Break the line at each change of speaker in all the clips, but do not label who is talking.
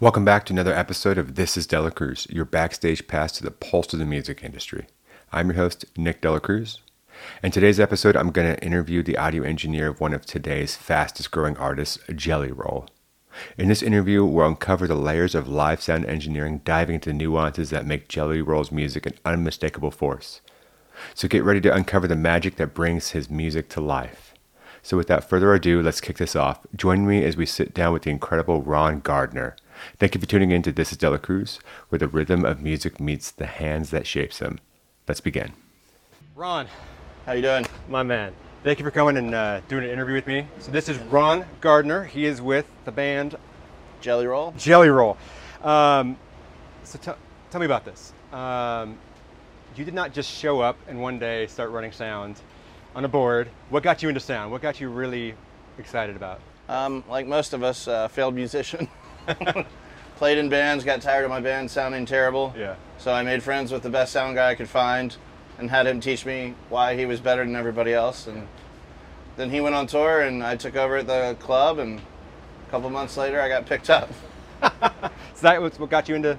Welcome back to another episode of This is DeLaCruz, your backstage pass to the pulse of the music industry. I'm your host, Nick DeLaCruz. In today's episode, I'm going to interview the audio engineer of one of today's fastest growing artists, Jelly Roll. In this interview, we'll uncover the layers of live sound engineering, diving into the nuances that make Jelly Roll's music an unmistakable force. So get ready to uncover the magic that brings his music to life. So without further ado, let's kick this off. Join me as we sit down with the incredible Ron Gardner. Thank you for tuning in to This is DeLaCruz, where the rhythm of music meets the hands that shapes them. Let's begin. Ron,
How you doing?
my man. Thank you for coming and uh, doing an interview with me. So this is Ron Gardner. He is with the band
Jelly roll?
Jelly Roll. Um, so t- tell me about this. Um, you did not just show up and one day start running sound on a board. What got you into sound? What got you really excited about?
Um, like most of us, uh, failed musician. Played in bands, got tired of my band sounding terrible.
Yeah.
So I made friends with the best sound guy I could find and had him teach me why he was better than everybody else. And then he went on tour and I took over at the club and a couple months later I got picked up.
So that was what got you into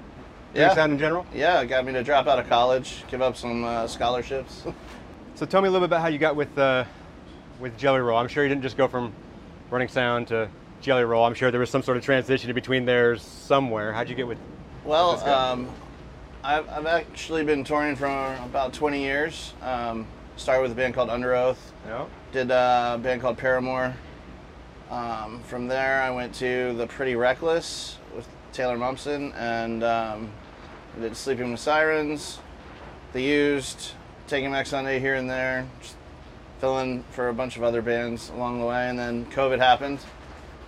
Yeah.
sound in general?
Yeah, it got me to drop out of college, give up some uh, scholarships.
So tell me a little bit about how you got with uh, with Jelly Roll. I'm sure you didn't just go from running sound to Jelly Roll. I'm sure there was some sort of transition in between there somewhere. How'd you get with?
Well, um, I've, I've actually been touring for about 20 years. Um, started with a band called Underoath.
No.
Did a band called Paramore. Um, from there, I went to The Pretty Reckless with Taylor Momsen and um, did Sleeping with Sirens, The Used, Taking Back Sunday here and there, just filling for a bunch of other bands along the way. And then COVID happened,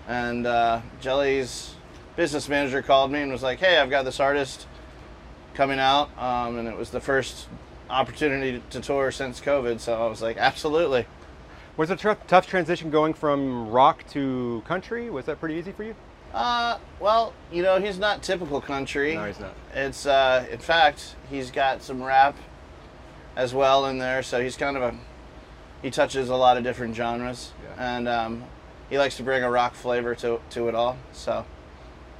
and uh, Jelly's business manager called me and was like, "Hey, I've got this artist coming out," um, and it was the first opportunity to tour since COVID. So I was like, "Absolutely."
Was it a tr- tough transition going from rock to country? Was that pretty easy for you?
Uh, well, you know, he's not typical country.
No, he's not.
It's uh, in fact, he's got some rap as well in there, so he's kind of a he touches a lot of different genres,
Yeah.
and um, he likes to bring a rock flavor to to it all. So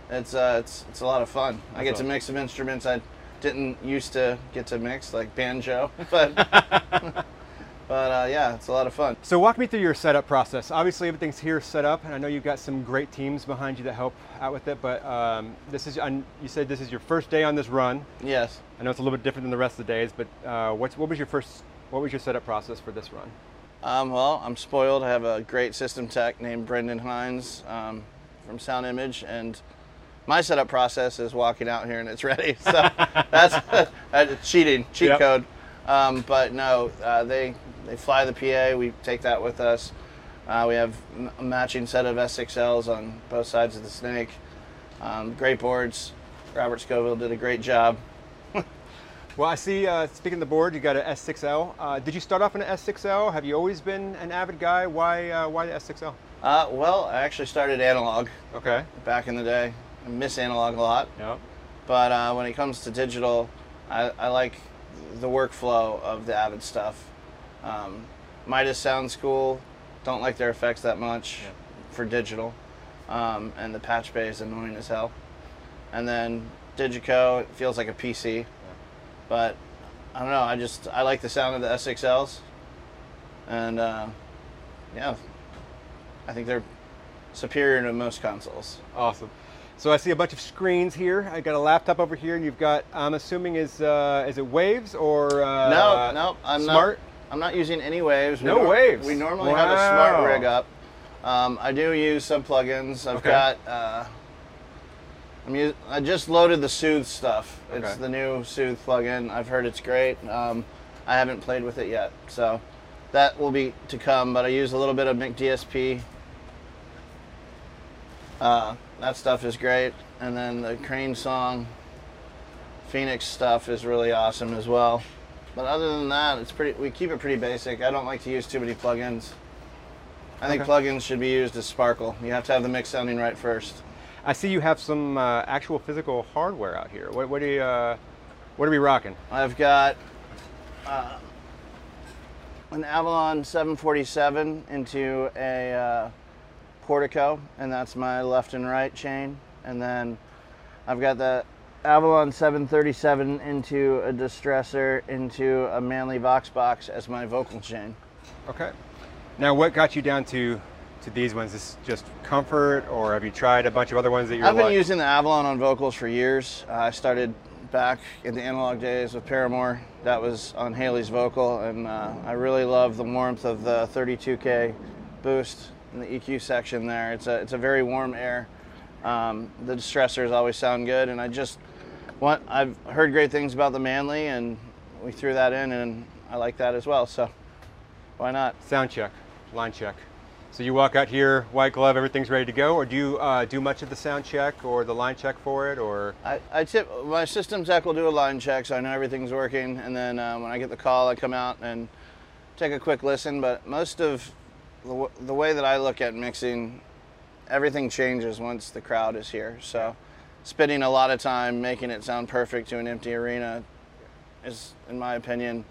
it's uh, it's it's a lot of fun. I get to mix some instruments I didn't used to get to mix, like banjo, but but uh, yeah, it's a lot of fun.
So walk me through your setup process. Obviously, everything's here set up, and I know you've got some great teams behind you that help out with it. But um, this is, you said this is your first day on this run.
Yes.
I know it's a little bit different than the rest of the days, but uh, what's, what was your first, what was your setup process for this run?
Um, well, I'm spoiled. I have a great system tech named Brendan Hines um, from Sound Image, and my setup process is walking out here and it's ready. So that's, that's cheating, cheat
Yep.
code. Um, but no, uh, they they fly the PA. We take that with us. Uh, we have a matching set of S6Ls on both sides of the snake. Um, great boards. Robert Scovill did a great job.
Well, I see, uh, speaking of the board, you got an S6L. Uh, did you start off in an S6L? Have you always been an Avid guy? Why, uh, why the S6L?
Uh, well, I actually started analog
Okay.
back in the day. I miss analog a lot.
Yep.
But uh, when it comes to digital, I, I like the workflow of the Avid stuff. Um, Midas sounds cool. Don't like their effects that much
Yeah.
for digital. Um, and the patch bay is annoying as hell. And then Digico, it feels like a PC. But I don't know. I just I like the sound of the S6Ls. And uh, yeah, I think they're superior to most consoles.
Awesome. So I see a bunch of screens here. I got a laptop over here, and you've got. I'm assuming is uh, is it Waves or uh,
no, no, I'm
smart?
not. I'm not using any waves. We
No waves?
We normally have a smart rig up. Um, I do use some plugins. I've
Okay.
got. Uh, I'm us- I just loaded the Soothe stuff. It's
Okay.
the new Soothe plugin. I've heard it's great. Um, I haven't played with it yet, so that will be to come. But I use a little bit of McDSP. Uh, that stuff is great, and then the Crane Song, Phoenix stuff is really awesome as well. But other than that, it's pretty. We keep it pretty basic. I don't like to use too many plugins. I think
Okay.
plugins should be used as Sparkle. You have to have the mix sounding right first.
I see you have some uh, actual physical hardware out here. What, what are you? Uh, what are we rocking?
I've got uh, an Avalon 747 into a uh, Portico, and that's my left and right chain. And then I've got the Avalon 737 into a distressor into a Manley Vox box as my vocal chain.
Okay. Now, what got you down to to these ones? Is this just comfort, or have you tried a bunch of other ones that you're?
I've been
like-
using the Avalon on vocals for years. Uh, I started back in the analog days with Paramore. That was on Hayley's vocal, and uh, I really love the warmth of the 32K boost in the EQ section there. It's a it's a very warm air. Um, the distressors always sound good, and I just want I've heard great things about the Manley, and we threw that in, and I like that as well. So why not?
sound check, line check. So you walk out here, white glove, everything's ready to go, or do you uh, do much of the sound check or the line check for it, or?
I, I tip my system tech will do a line check so I know everything's working, and then uh, when I get the call, I come out and take a quick listen. But most of the, the way that I look at mixing, everything changes once the crowd is here. So, spending a lot of time making it sound perfect to an empty arena is, in my opinion,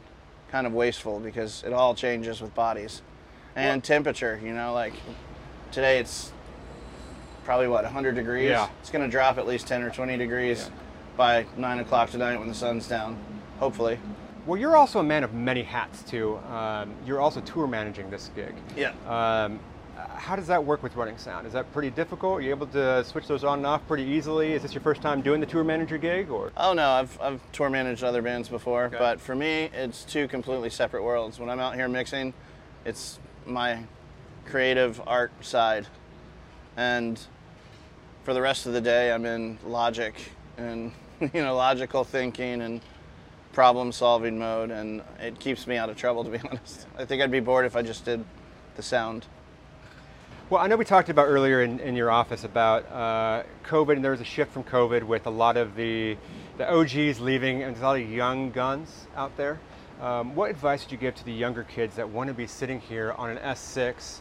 kind of wasteful because it all changes with bodies and temperature. You know, like today it's probably what 100 degrees.
Yeah.
It's going to drop at least 10 or 20 degrees by nine o'clock tonight when the sun's down. Hopefully.
Well, you're also a man of many hats too. Um, you're also tour managing this gig.
Yeah.
Um, how does that work with running sound? Is that pretty difficult? Are you able to switch those on and off pretty easily? Is this your first time doing the tour manager gig, or?
Oh no, I've, I've tour managed other bands before,
Okay.
but for me, it's two completely separate worlds. When I'm out here mixing, it's my creative art side, and for the rest of the day, I'm in logic and you know logical thinking and problem solving mode, and it keeps me out of trouble. To be honest, I think I'd be bored if I just did the sound.
Well, I know we talked about earlier in, in your office about uh, COVID, and there was a shift from COVID with a lot of the the OGs leaving, and there's a lot of young guns out there. Um, what advice would you give to the younger kids that want to be sitting here on an S6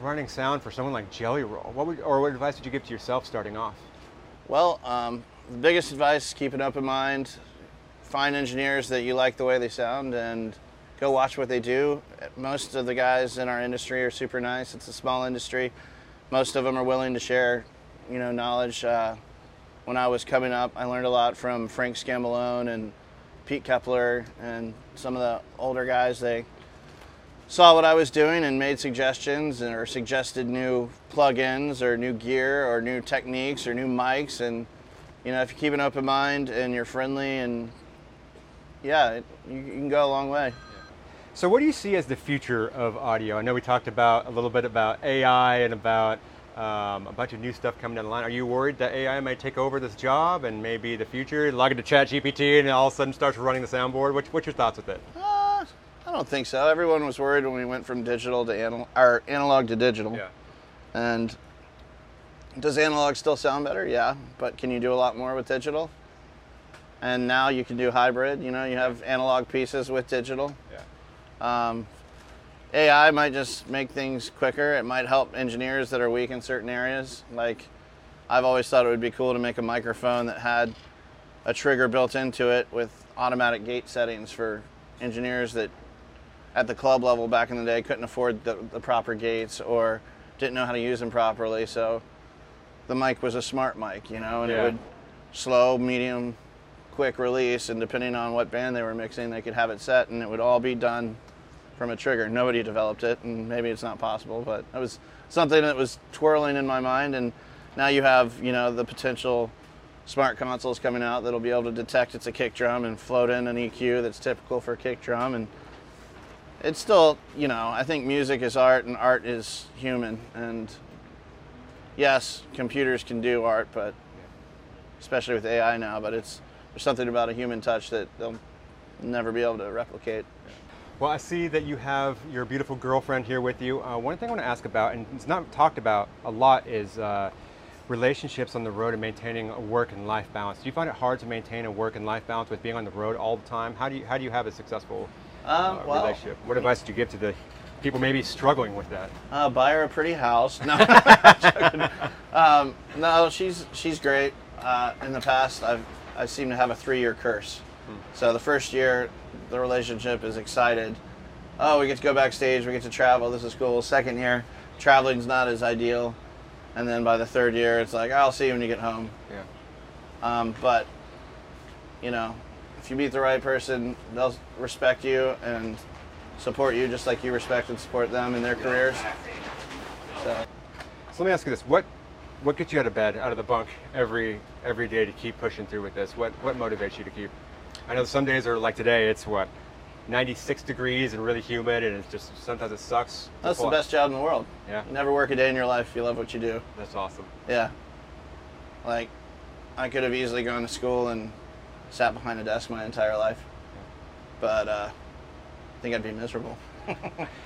running sound for someone like Jelly Roll? What would, or what advice would you give to yourself starting off?
Well, um, the biggest advice: keep an open mind. Find engineers that you like the way they sound, and go watch what they do. Most of the guys in our industry are super nice. It's a small industry. Most of them are willing to share, you know, knowledge. Uh, when I was coming up, I learned a lot from Frank Scambalone and Pete Keppler and some of the older guys. They saw what I was doing and made suggestions and or suggested new plugins or new gear or new techniques or new mics and you know if you keep an open mind and you're friendly and yeah it, you, you can go a long way
So, what do you see as the future of audio? I know we talked about a little bit about AI and about um, a bunch of new stuff coming down the line. Are you worried that AI might take over this job and maybe the future, log into Chat GPT and all of a sudden starts running the soundboard? What, what's your thoughts with it?
uh, I don't think so everyone was worried when we went from digital to anal- or analog to digital Yeah. and does analog still sound better yeah but can you do a lot more with digital and now you can do hybrid you know you have analog pieces with digital
Yeah.
Um, AI might just make things quicker. It might help engineers that are weak in certain areas. Like, I've always thought it would be cool to make a microphone that had a trigger built into it with automatic gate settings for engineers that at the club level back in the day couldn't afford the, the proper gates or didn't know how to use them properly. So the mic was a smart mic, you know, and
Yeah.
it would slow, medium, quick release, and depending on what band they were mixing, they could have it set, and it would all be done from a trigger. Nobody developed it, and maybe it's not possible, but it was something that was twirling in my mind. And now you have, you know, the potential smart consoles coming out that'll be able to detect it's a kick drum and float in an EQ that's typical for a kick drum. And it's still, you know, I think music is art and art is human. And yes, computers can do art, but especially with AI now, but it's there's something about a human touch that they'll never be able to replicate.
Well, I see that you have your beautiful girlfriend here with you. Uh, one thing I want to ask about, and it's not talked about a lot, is uh, relationships on the road and maintaining a work and life balance. Do you find it hard to maintain a work and life balance with being on the road all the time? How do you how do you have a successful
Um,
uh,
well-
relationship? What advice do you give to the people maybe struggling with that?
Uh, buy her a pretty house. No, um, no, she's she's great. Uh, in the past, I've I seem to have a three-year curse. So the first year, the relationship is excited. Oh, we get to go backstage. We get to travel. This is cool. Second year, traveling's not as ideal. and then by the third year, it's like I'll see you when you get home.
Yeah.
Um, but you know, if you meet the right person, they'll respect you and support you just like you respect and support them in their careers. So
So let me ask you this: what what gets you out of bed, out of the bunk every every day to keep pushing through with this? What what motivates you to keep? I know some days are like today. It's what 96 degrees and really humid, and it's just sometimes it sucks.
that's the best job in the world.
Yeah,
You never work a day in your life you love what you do.
that's awesome.
Yeah. Like, I could have easily gone to school and sat behind a desk my entire life. But uh, I think I'd be miserable.
Do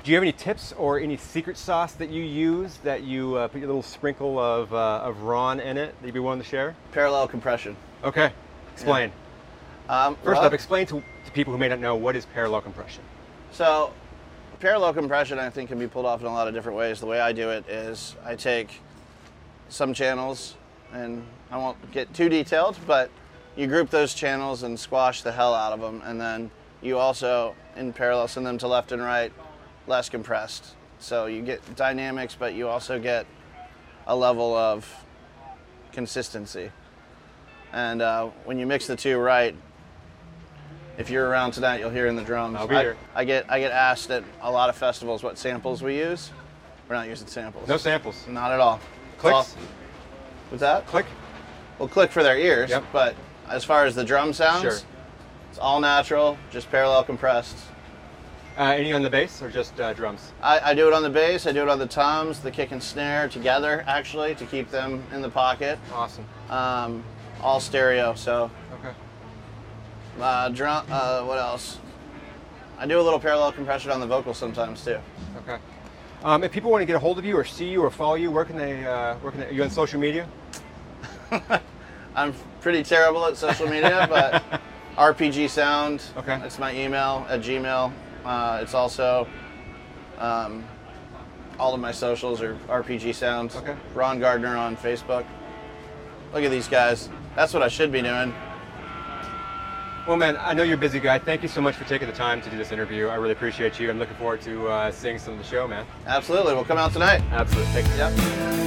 you have any tips or any secret sauce that you use that you uh, put your little sprinkle of uh, of Ron in it that you'd be willing to share?
Parallel compression.
Okay, explain.
Um,
First
well,
up, explain to, to people who may not know what is parallel compression.
So, parallel compression, I think, can be pulled off in a lot of different ways. The way I do it is I take some channels, and I won't get too detailed, but you group those channels and squash the hell out of them, and then you also, in parallel, send them to left and right, less compressed. So you get dynamics, but you also get a level of consistency. And uh, when you mix the two right, if you're around tonight, you'll hear in the drums.
I'll be
I,
here.
I get I get asked at a lot of festivals what samples we use. We're not using samples.
No samples.
Not at all.
Clicks.
all- What's that?
Click.
Well, click for their ears.
Yep.
But as far as the drum sounds,
Sure.
it's all natural, just parallel compressed.
Uh, any on the bass or just uh, drums?
I, I do it on the bass, I do it on the toms, the kick and snare together, actually, to keep them in the pocket.
Awesome.
Um, all stereo, so
Okay.
Uh, drum. Uh, what else? I do a little parallel compression on the vocals sometimes too.
Okay. Um, if people want to get a hold of you or see you or follow you, where can they? Uh, where can they? Are you on social media?
I'm pretty terrible at social media, but RPG Sound.
Okay.
It's my email at Gmail. Uh, it's also um, all of my socials are RPG Sound.
Okay.
Ron Gardner on Facebook. Look at these guys. That's what I should be doing.
Well, man, I know you're a busy guy. Thank you so much for taking the time to do this interview. I really appreciate you. I'm looking forward to uh, seeing some of the show, man.
Absolutely. We'll come out tonight.
Absolutely. Thank you.
Yep.